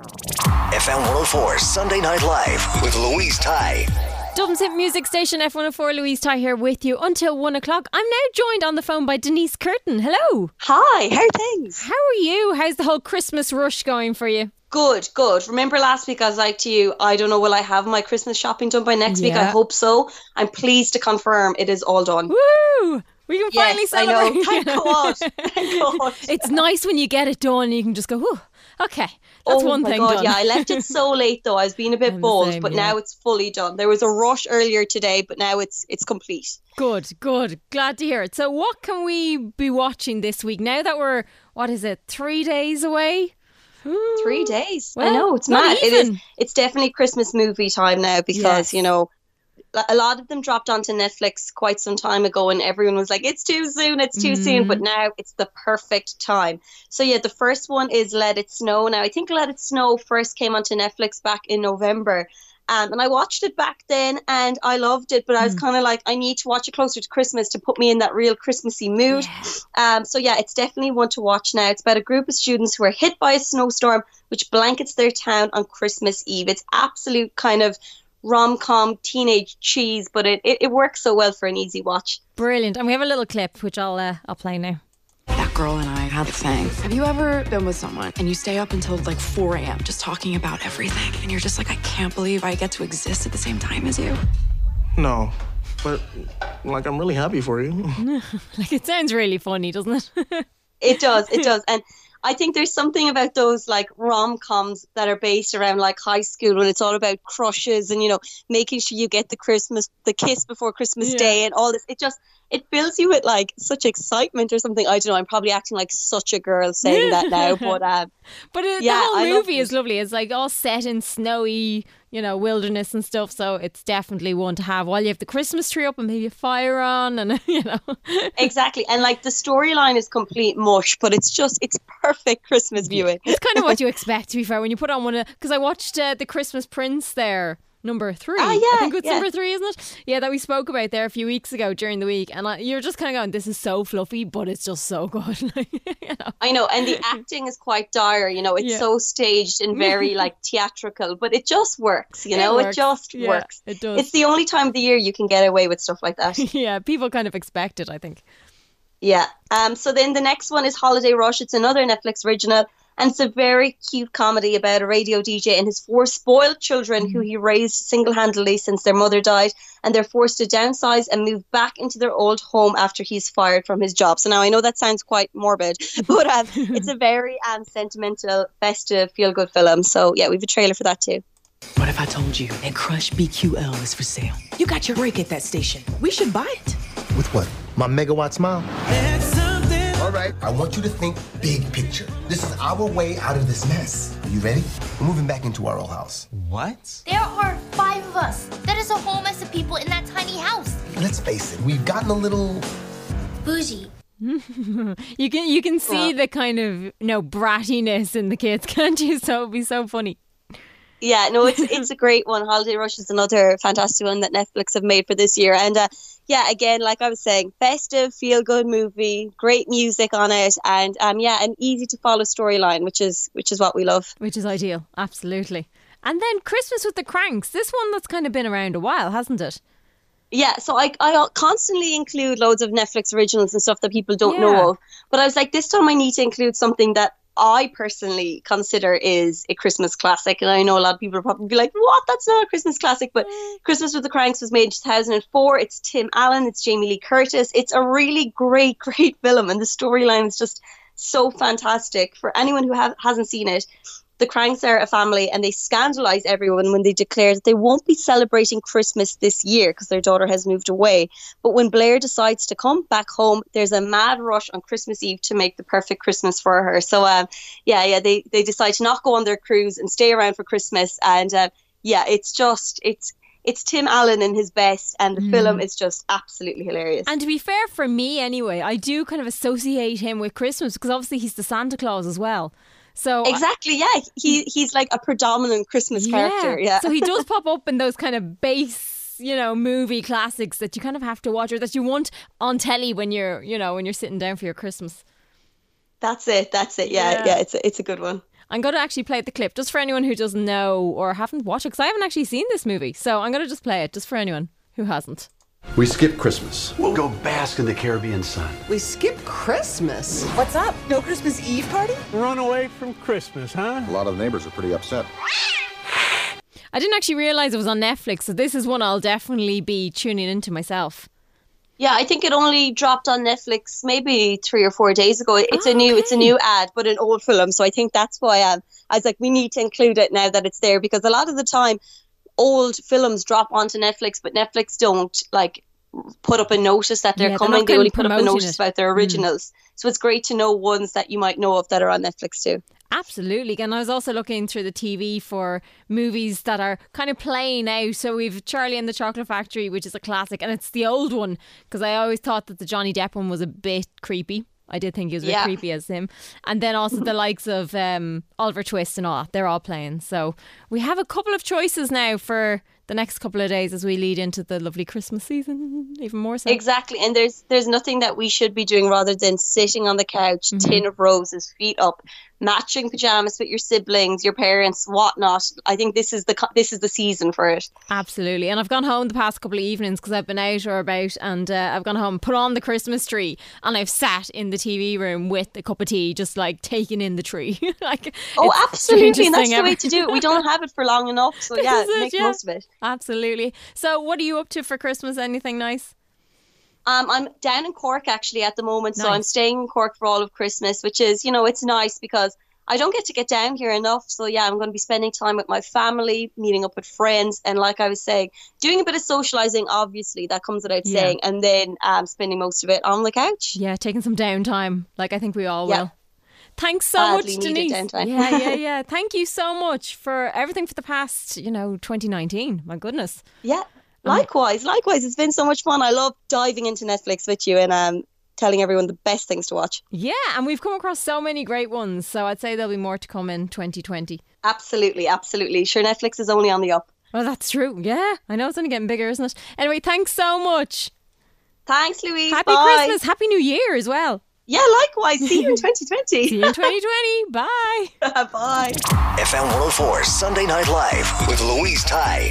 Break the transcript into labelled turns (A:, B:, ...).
A: FM 104 Sunday Night Live with Louise Ty.
B: Dublin's Hit Music Station F104 Louise Ty here with you until one o'clock. I'm now joined on the phone by Denise Curtin. Hello.
C: Hi, how are things?
B: How are you? How's the whole Christmas rush going for you?
C: Good, good. Remember last week I was like to you, I don't know, will I have my Christmas shopping done by next week? I hope so. I'm pleased to confirm it is all done.
B: Woo! We can finally
C: Yes, I
B: celebrate.
C: know. Thank God. Thank God.
B: It's nice when you get it done and you can just go, Whew, okay, that's
C: oh
B: one
C: my
B: thing
C: God,
B: done.
C: yeah, I left it so late though. I was being a bit bold,
B: same,
C: but
B: yeah.
C: now it's fully done. There was a rush earlier today, but now it's it's complete.
B: Good, good. Glad to hear it. So, what can we be watching this week now that we're, what is it, three days away?
C: Three days. I
B: Well,
C: know it's
B: not
C: mad. It is. It's definitely Christmas movie time now because
B: Yes.
C: you know a lot of them dropped onto Netflix quite some time ago, and everyone was like, "It's too soon, it's too soon."
B: Mm-hmm.
C: But now it's the perfect time. So yeah, the first one is Let It Snow. Now I think Let It Snow first came onto Netflix back in November. Um, and I watched it back then and I loved it, but I was
B: Mm.
C: kind of like, I need to watch it closer to Christmas to put me in that real Christmassy mood. Um, so yeah, it's definitely one to watch now. It's about a group of students who are hit by a snowstorm which blankets their town on Christmas Eve. It's absolute kind of rom com teenage cheese, but it, it, it works so well for an easy watch.
B: Brilliant. And we have a little clip which I'll uh, I'll play now.
D: That girl and I had a thing. Have you ever been with someone and you stay up until like 4 a.m. just talking about everything and you're just like, I can't believe I get to exist at the same time as you?
E: No, but like I'm really happy for you.
B: Like it sounds really funny, doesn't it?
C: It does, it does. And I think there's something about those like rom coms that are based around like high school when it's all about crushes and you know making sure you get the Christmas the kiss before Christmas
B: Yeah.
C: Day and all this. It just it fills you with like such excitement or something. I don't know. I'm probably acting like such a girl saying that now, but um,
B: But it,
C: Yeah,
B: the whole movie is lovely. It's like all set in snowy, you know, wilderness and stuff. So it's definitely one to have while you have the Christmas tree up and maybe a fire on, and you know,
C: exactly. And like the storyline is complete mush, but it's just it's perfect Christmas viewing.
B: it's kind of what you expect. To be fair, when you put on one of because I watched uh, the Christmas Prince there. Number three. I
C: yeah,
B: think it's
C: yeah.
B: number three, isn't it? Yeah, that we spoke about there a few weeks ago during the week. And I, you're just kind of going, this is so fluffy, but it's just so good. You know.
C: I know, and the acting is quite dire. You know, it's
B: Yeah.
C: so staged and very like theatrical, but it just works. You know, it,
B: works.
C: just
B: Yeah,
C: works.
B: it does.
C: It's the only time of the year you can get away with stuff like that.
B: yeah, people kind of expect it, I think.
C: yeah. Um. So then the next one is Holiday Rush. It's another Netflix original, and it's a very cute comedy about a radio DJ and his four spoiled children who he raised single-handedly since their mother died, and they're forced to downsize and move back into their old home after he's fired from his job. So now I know that sounds quite morbid, but um, it's a very um, sentimental, festive, feel-good film. So yeah, we have a trailer for that too.
F: What if I told you that Crush BQL is for sale? You got your break at that station. We should buy it.
G: With what? My megawatt smile? All right, I want you to think big picture. This is our way out of this mess. Are you ready? We're moving back into our old house.
H: What?
I: There are five of us. That is a whole mess of people in that tiny house.
G: Let's face it, we've gotten a little.
I: Bougie.
B: You can you can see the kind of you know brattiness in the kids, can't you? So it'd be so funny.
C: Yeah, no, it's it's a great one. Holiday Rush is another fantastic one that Netflix have made for this year, and uh, yeah, again, like I was saying, festive, feel good movie, great music on it, and um, yeah, an easy to follow storyline, which is which is what we love.
B: Which is ideal, absolutely. And then Christmas with the Cranks. This one that's kind of been around a while, hasn't it?
C: Yeah, so I I constantly include loads of Netflix originals and stuff that people don't
B: Yeah.
C: know of, but I was like, this time I need to include something that I personally consider is a Christmas classic, and I know a lot of people will probably be like, "What? That's not a Christmas classic." But mm. Christmas with the Cranks was made in 2004. It's Tim Allen, it's Jamie Lee Curtis. It's a really great, great film, and the storyline is just so fantastic. For anyone who ha- hasn't seen it, the Cranks are a family and they scandalize everyone when they declare that they won't be celebrating Christmas this year because their daughter has moved away. But when Blair decides to come back home, there's a mad rush on Christmas Eve to make the perfect Christmas for her. So, um, yeah, yeah, they, they decide to not go on their cruise and stay around for Christmas. And uh, yeah, it's just, it's, it's Tim Allen in his best, and the mm. film is just absolutely hilarious.
B: And to be fair, for me anyway, I do kind of associate him with Christmas because obviously he's the Santa Claus as well. So uh,
C: exactly, yeah, he he's like a predominant Christmas yeah. character. Yeah,
B: so he does pop up in those kind of base you know movie classics that you kind of have to watch or that you want on telly when you're you know when you're sitting down for your Christmas.
C: That's it. That's it. Yeah, yeah. yeah it's a, it's a good one.
B: I'm going to actually play the clip just for anyone who doesn't know or haven't watched it because I haven't actually seen this movie. So I'm going to just play it just for anyone who hasn't.
H: We skip Christmas. We'll go bask in the Caribbean sun.
J: We skip Christmas? What's up? No Christmas Eve party?
K: Run away from Christmas, huh?
L: A lot of the neighbors are pretty upset.
B: I didn't actually realize it was on Netflix, so this is one I'll definitely be tuning into myself.
C: Yeah, I think it only dropped on Netflix maybe three or four days ago. It's oh, a new, okay. it's a new ad, but an old film. So I think that's why I, I was like, we need to include it now that it's there because a lot of the time, old films drop onto Netflix, but Netflix don't like put up a notice that they're yeah, coming. They're they only put up a notice it. about their hmm. originals. Mm. So it's great to know ones that you might know of that are on Netflix too.
B: Absolutely. And I was also looking through the TV for movies that are kind of playing out. So we've Charlie and the Chocolate Factory, which is a classic, and it's the old one because I always thought that the Johnny Depp one was a bit creepy. I did think he was a bit yeah. creepy as him. And then also the likes of um, Oliver Twist and all, they're all playing. So we have a couple of choices now for the next couple of days as we lead into the lovely Christmas season, even more so.
C: Exactly, and there's there's nothing that we should be doing rather than sitting on the couch, mm-hmm. tin of roses, feet up, matching pajamas with your siblings, your parents, whatnot. I think this is the this is the season for it.
B: Absolutely, and I've gone home the past couple of evenings because I've been out or about, and uh, I've gone home, put on the Christmas tree, and I've sat in the TV room with a cup of tea, just like taking in the tree. like,
C: oh, absolutely, and that's the way to do it. We don't have it for long enough, so yeah, make yeah. most of it.
B: Absolutely. So, what are you up to for Christmas? Anything nice?
C: Um, I'm down in Cork actually at the moment, nice. so I'm staying in Cork for all of Christmas, which is, you know, it's nice because I don't get to get down here enough. So yeah, I'm going to be spending time with my family, meeting up with friends, and like I was saying, doing a bit of socializing. Obviously, that comes without yeah. saying, and then um, spending most of it on the couch.
B: Yeah, taking some downtime, like I think we all yeah. will. Thanks so Badly much, Denise. yeah, yeah, yeah. Thank you so much for everything for the past, you know, 2019. My goodness.
C: Yeah. Likewise, likewise. It's been so much fun. I love diving into Netflix with you and um, telling everyone the best things to watch.
B: Yeah, and we've come across so many great ones. So I'd say there'll be more to come in 2020.
C: Absolutely, absolutely. Sure, Netflix is only on the up.
B: Oh, that's true. Yeah, I know it's only getting bigger, isn't it? Anyway, thanks so much.
C: Thanks, Louise.
B: Happy
C: Bye.
B: Christmas. Happy New Year as well.
C: Yeah, likewise. See you in 2020.
B: See you in 2020. Bye.
C: Bye.
A: FM 104 Sunday Night Live with Louise Ty.